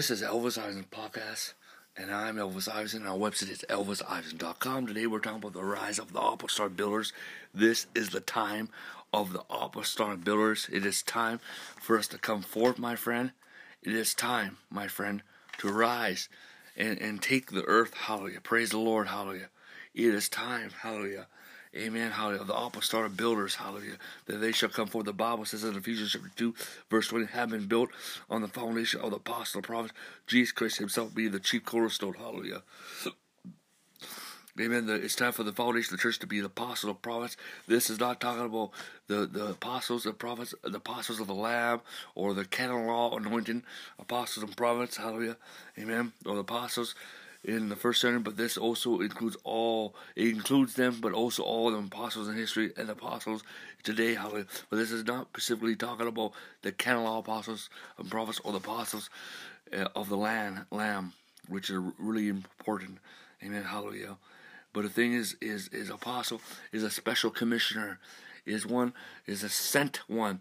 This is Elvis Eisen Podcast, and I'm Elvis Eisen. Our website is elviseisen.com. Today we're talking about the rise of the Apostolic Builders. This is the time of the Apostolic Builders. It is time for us to come forth, my friend. It is time, my friend, to rise and, and take the earth. Hallelujah. Praise the Lord. Hallelujah. It is time. Hallelujah Amen. Hallelujah. The apostolic builders, hallelujah, that they shall come forth. The Bible says in Ephesians chapter 2, verse 20, have been built on the foundation of the apostle prophets, Jesus Christ himself being the chief cornerstone. Hallelujah. Amen. The, it's time for the foundation of the church to be the apostle of prophets. This is not talking about the, the apostles and prophets, the apostles of the Lamb or the canon law anointing apostles and prophets. Hallelujah. Amen. Or the apostles in the first century, but this also includes all, it includes them, but also all the apostles in history and apostles today, hallelujah. But this is not specifically talking about the canon apostles and prophets or the apostles uh, of the land, Lamb, which are really important. Amen, hallelujah. But the thing is, is, is apostle is a special commissioner, is one, is a sent one,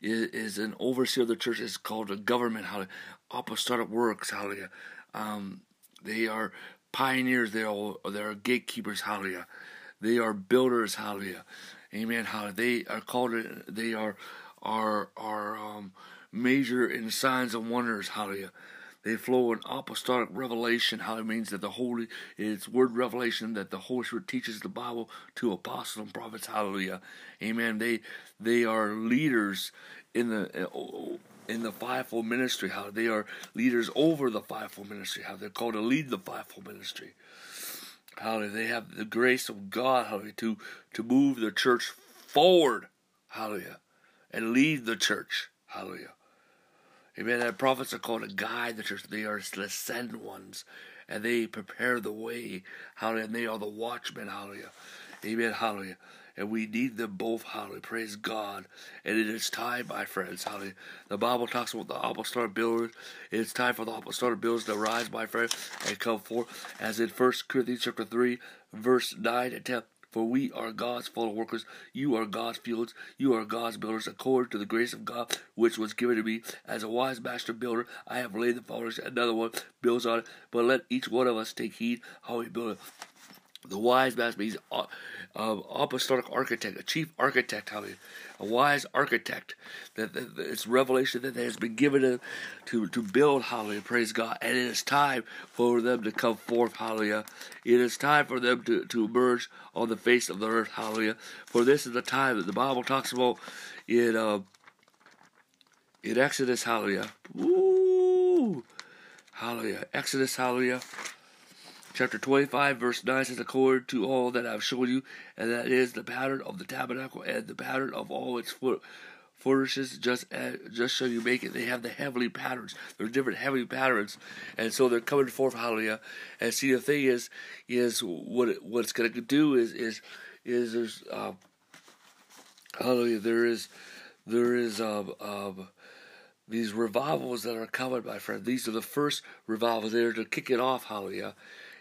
is, is an overseer of the church, is called a government, hallelujah. Apostolic works, hallelujah. Um, they are pioneers. They are they are gatekeepers. Hallelujah. They are builders. Hallelujah. Amen. Hallelujah. They are called. They are are are um, major in signs and wonders. Hallelujah. They flow in apostolic revelation. How it means that the Holy, it's word revelation that the Holy Spirit teaches the Bible to apostles and prophets. Hallelujah. Amen. They they are leaders in the in the fivefold ministry, how they are leaders over the fivefold ministry, how they're called to lead the fivefold ministry. How they have the grace of God, hallelujah, to, to move the church forward, hallelujah, and lead the church, hallelujah. Amen. Prophets are called to guide the church. They are the sent ones, and they prepare the way, hallelujah, and they are the watchmen, hallelujah. Amen, hallelujah and we need them both, hallelujah. Praise God. And it is time, my friends, hallelujah. The Bible talks about the apostolic builders. It's time for the apostolic builders to rise, my friend, and come forth. As in 1 Corinthians chapter 3, verse 9 and 10. For we are God's fellow workers. You are God's fields. You are God's builders, according to the grace of God, which was given to me. As a wise master builder, I have laid the foundation. Another one builds on it. But let each one of us take heed how he builds. The wise master means uh, uh, apostolic architect, a chief architect, hallelujah, a wise architect. That, that, that it's revelation that has been given to, to to build, hallelujah, praise God. And it is time for them to come forth, hallelujah. It is time for them to, to emerge on the face of the earth, hallelujah. For this is the time that the Bible talks about in uh, in Exodus, hallelujah. Hallelujah. Exodus, hallelujah chapter 25, verse 9 says, According to all that I've shown you, and that is the pattern of the tabernacle and the pattern of all its foot furnishes just as, just so you make it. They have the heavenly patterns. There are different heavenly patterns, and so they're coming forth. Hallelujah! And see, the thing is, is what it, what it's going to do is is is there's uh, hallelujah. There is there is um, um, these revivals that are coming, my friend. These are the first revivals. They're to kick it off. Hallelujah!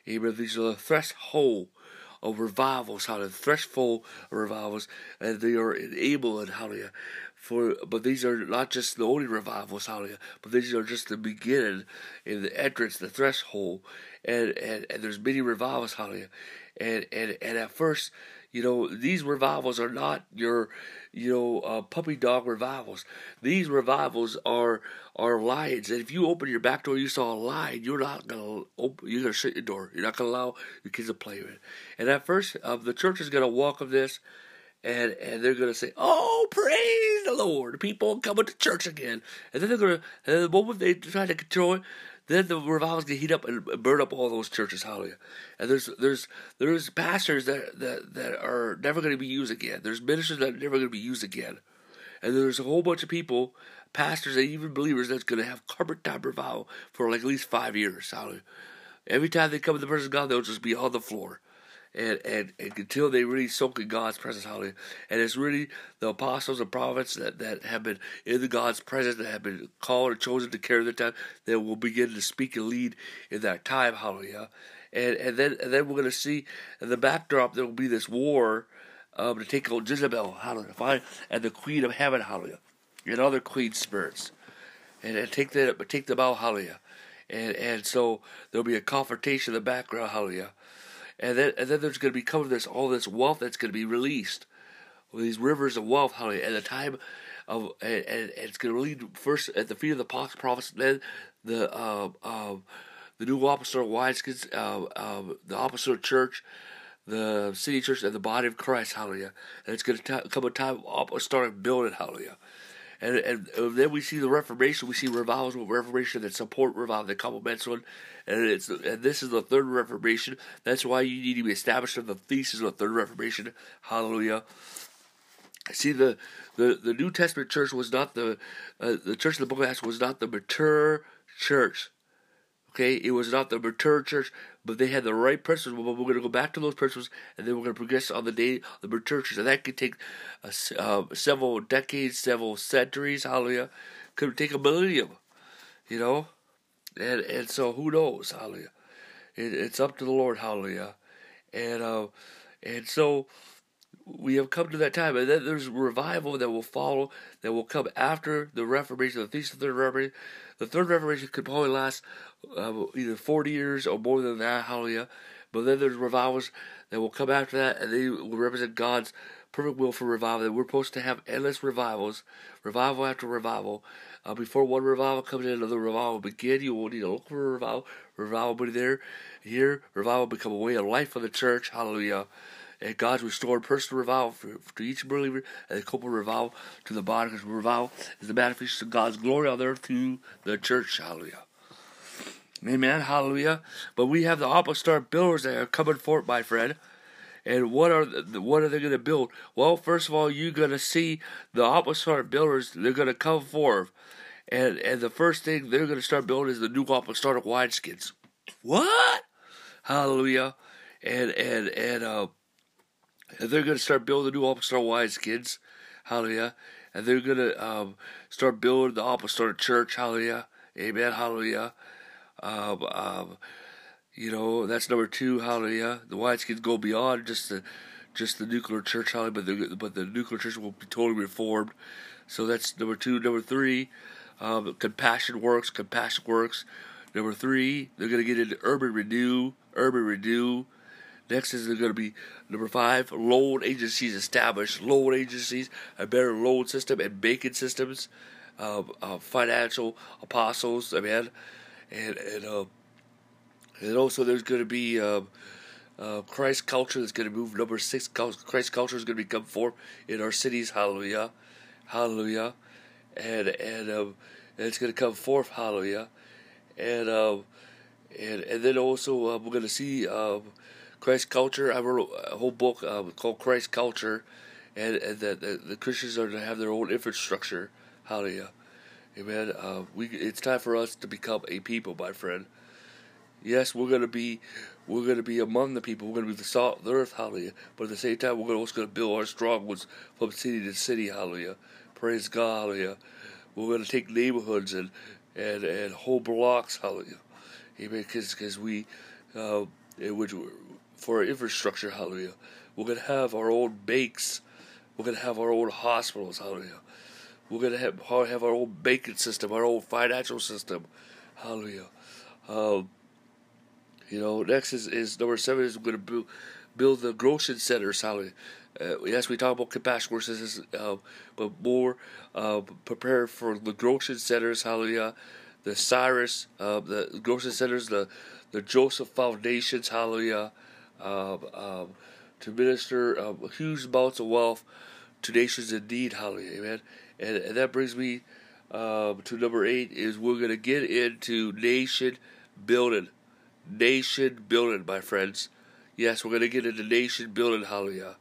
Amen. These are the threshold of revivals, hallelujah. Threshold of revivals, and they are enabled, hallelujah. For but these are not just the only revivals, hallelujah, but these are just the beginning in the entrance, the threshold. And and, and there's many revivals, hallelujah. And and and at first, you know, these revivals are not your you know, uh, puppy dog revivals. These revivals are are lions. And if you open your back door, you saw a lion, you're not gonna open. You're gonna shut your door. You're not gonna allow your kids to play with it. And at first, uh, the church is gonna walk welcome this, and and they're gonna say, "Oh, praise the Lord!" People coming to church again. And then they're gonna, and the moment they try to control it, then the revivals get heat up and burn up all those churches. Hallelujah. And there's there's there's pastors that that, that are never going to be used again. There's ministers that are never going to be used again. And there's a whole bunch of people, pastors and even believers, that's going to have carpet top revival for like at least five years. Hallelujah. Every time they come to the presence of God, they'll just be on the floor and, and, and until they really soak in God's presence, hallelujah. And it's really the apostles and prophets that, that have been in the God's presence, that have been called or chosen to carry the time, that will begin to speak and lead in that time, hallelujah. And and then and then we're gonna see in the backdrop there will be this war um, to take out Jezebel, hallelujah, and the Queen of Heaven, hallelujah, and other queen spirits, and, and take them take them out, hallelujah and and so there'll be a confrontation in the background, hallelujah, and then and then there's going to be coming this all this wealth that's going to be released, these rivers of wealth, hallelujah, at the time of and, and it's going to lead first at the feet of the prophets, then the uh, uh, the new apostolic wineskins, uh, uh, the apostolic church, the city church, and the body of Christ, hallelujah. And it's going to come a time of apostolic building, hallelujah. And, and, and then we see the Reformation. We see revivals with Reformation that support revival that complements one. And it's and this is the third Reformation. That's why you need to be established on the thesis of the third Reformation. Hallelujah. See the the, the New Testament church was not the uh, the church of the Book of Acts was not the mature church. Okay, it was not the mature church, but they had the right principles. But we're going to go back to those principles, and then we're going to progress on the day of the mature church, and that could take uh, uh, several decades, several centuries. Hallelujah, could take a millennium, you know, and and so who knows? Hallelujah, it, it's up to the Lord. Hallelujah, and uh, and so we have come to that time, and then there's revival that will follow, that will come after the Reformation, the Feast of the Third Reformation. The Third Reformation could probably last uh, either 40 years or more than that, hallelujah. But then there's revivals that will come after that, and they will represent God's perfect will for revival. That we're supposed to have endless revivals, revival after revival. Uh, before one revival comes in, another revival will begin. You will need to look for a revival. Revival will be there. Here, revival will become a way of life for the church. Hallelujah and God's restored personal revival for, for each believer and a corporate revival to the body because revival is the manifestation of God's glory on earth through the church. Hallelujah. Amen. Hallelujah. But we have the apostolic builders that are coming forth, my friend. And what are the, what are they going to build? Well, first of all, you're going to see the apostolic builders. They're going to come forth, and and the first thing they're going to start building is the new apostolic wineskins. What? Hallelujah. And and and uh, and they're going to start building the new apostolic wineskins. Hallelujah. And they're going to um, start building the apostolic church. Hallelujah. Amen. Hallelujah. Um, um, you know, that's number two. Hallelujah. The wineskins go beyond just the just the nuclear church. Hallelujah. But the, but the nuclear church will be totally reformed. So that's number two. Number three, um, compassion works. Compassion works. Number three, they're going to get into urban renew. Urban renew. Next is going to be number five, loan agencies established. Loan agencies, a better loan system and banking systems, uh, uh, financial apostles, I mean, and and uh, and also there's going to be uh, uh, Christ culture that's going to move. Number six, Christ culture is going to become formed in our cities. Hallelujah, hallelujah, and and, um, and it's going to come forth. Hallelujah, and um, and and then also uh, we're going to see. Um, Christ Culture. I wrote a whole book uh, called Christ Culture, and, and that the, the, Christians are to have their own infrastructure. Hallelujah, Amen. Uh, we it's time for us to become a people, my friend. Yes, we're gonna be we're gonna be among the people. We're gonna be the salt of the earth. Hallelujah. But at the same time, we're also gonna build our strongholds from city to city. Hallelujah. Praise God. Hallelujah. We're gonna take neighborhoods and and and whole blocks. Hallelujah. Amen. Because we. Uh, which for our infrastructure, hallelujah. We're going to have our own banks. We're going to have our own hospitals, hallelujah. We're going to have, have our own banking system, our own financial system, hallelujah. Um, you know, next is, is number seven is we're going to build, build the Goshen centers, hallelujah. Uh, yes, we talk about compassion courses, uh, but more uh, prepare for the Goshen centers, hallelujah. The Cyrus, uh, the Goshen centers, the the Joseph Foundations, hallelujah um, um, to minister um, huge amounts of wealth to nations in need. Hallelujah, amen. And, and that brings me um, to number eight is we're going to get into nation building. Nation building, my friends. Yes, we're going to get into nation building. Hallelujah.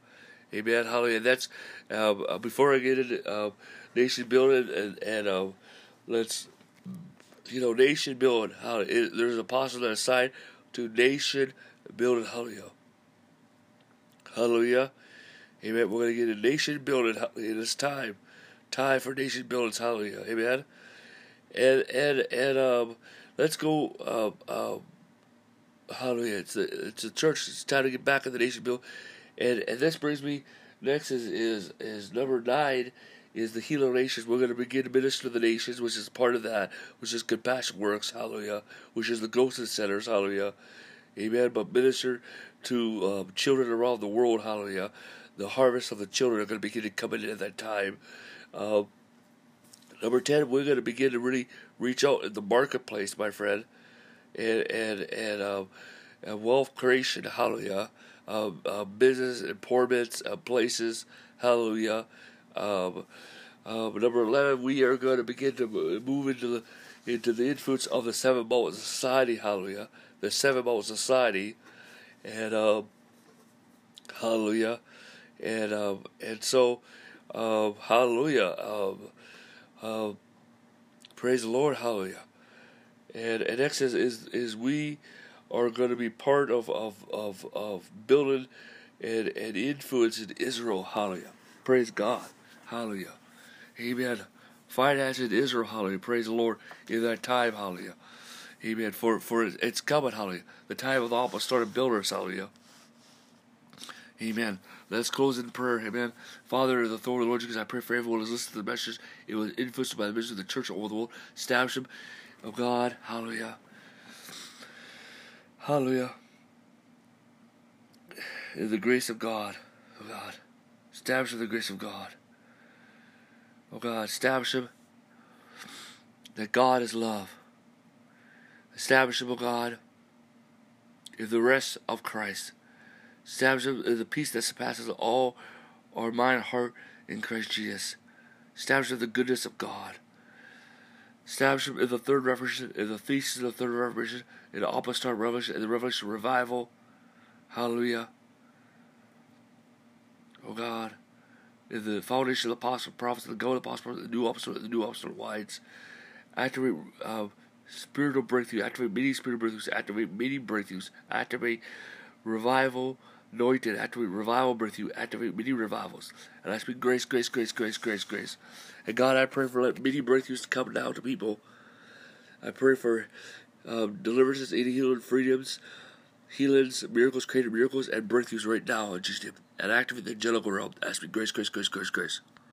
Amen. Hallelujah. That's um, uh, before I get into uh, nation building and and let's you know nation building. Hallelujah. There's a apostle that assigned to nation building. Hallelujah. Hallelujah. Amen. We're going to get a nation building in this time. Time for nation building. Hallelujah. Amen. And and and um, let's go. Um, um, hallelujah. It's a it's a church. It's time to get back in the nation build. And and this brings me next is is is number nine is the healing nations. We're going to begin to minister to the nations, which is part of that, which is compassion works, hallelujah, which is the growth centers, hallelujah, amen. But minister to um, children around the world, hallelujah. The harvest of the children are going to begin to come in at that time. Uh, number 10, we're going to begin to really reach out in the marketplace, my friend, and, and, and, um, and wealth creation, hallelujah. Um, uh, business employments, uh, places, hallelujah. Um, um, number 11, we are going to begin to move into the into the influence of the seven mountain society, hallelujah. The seven mountain society, and um, hallelujah, and um, and so um, hallelujah, um, um, praise the Lord, hallelujah, and and next is is, is we are going to be part of of of, of building and and influence in Israel, hallelujah, praise God. Hallelujah. Amen. Finance in Israel, hallelujah. Praise the Lord in that time, hallelujah. Amen. For for it's coming, hallelujah. The time of the apostolic builders, hallelujah. Amen. Let's close in prayer. Amen. Father, the authority of the Lord Jesus, I pray for everyone who's listening to the message. It was influenced by the message of the church all over the world. Establish them, oh God. Hallelujah. Hallelujah. In the grace of God, oh God. Establish in the grace of God. Oh God, establish him that God is love. Establish him, God, in the rest of Christ. Establish him in the peace that surpasses all our mind and heart in Christ Jesus. Establish him the goodness of God. Establish him in the third revelation, in the thesis of the third revelation, in the apostolic revelation, in the revelation revival. Hallelujah. Oh God the foundation of the apostle, prophets, the go of the apostle, the new apostle, the new apostle wides. Activate uh, spiritual breakthrough, activate many spiritual breakthroughs, activate many breakthroughs, activate revival, anointed, activate revival breakthrough, activate many revivals. And I speak grace, grace, grace, grace, grace, grace. And God, I pray for let many breakthroughs to come down to people. I pray for um, deliverances, any healing, freedoms, healings, miracles, created miracles, and breakthroughs right now Jesus' name and activate the angelical realm. Ask me grace, grace, grace, grace, grace.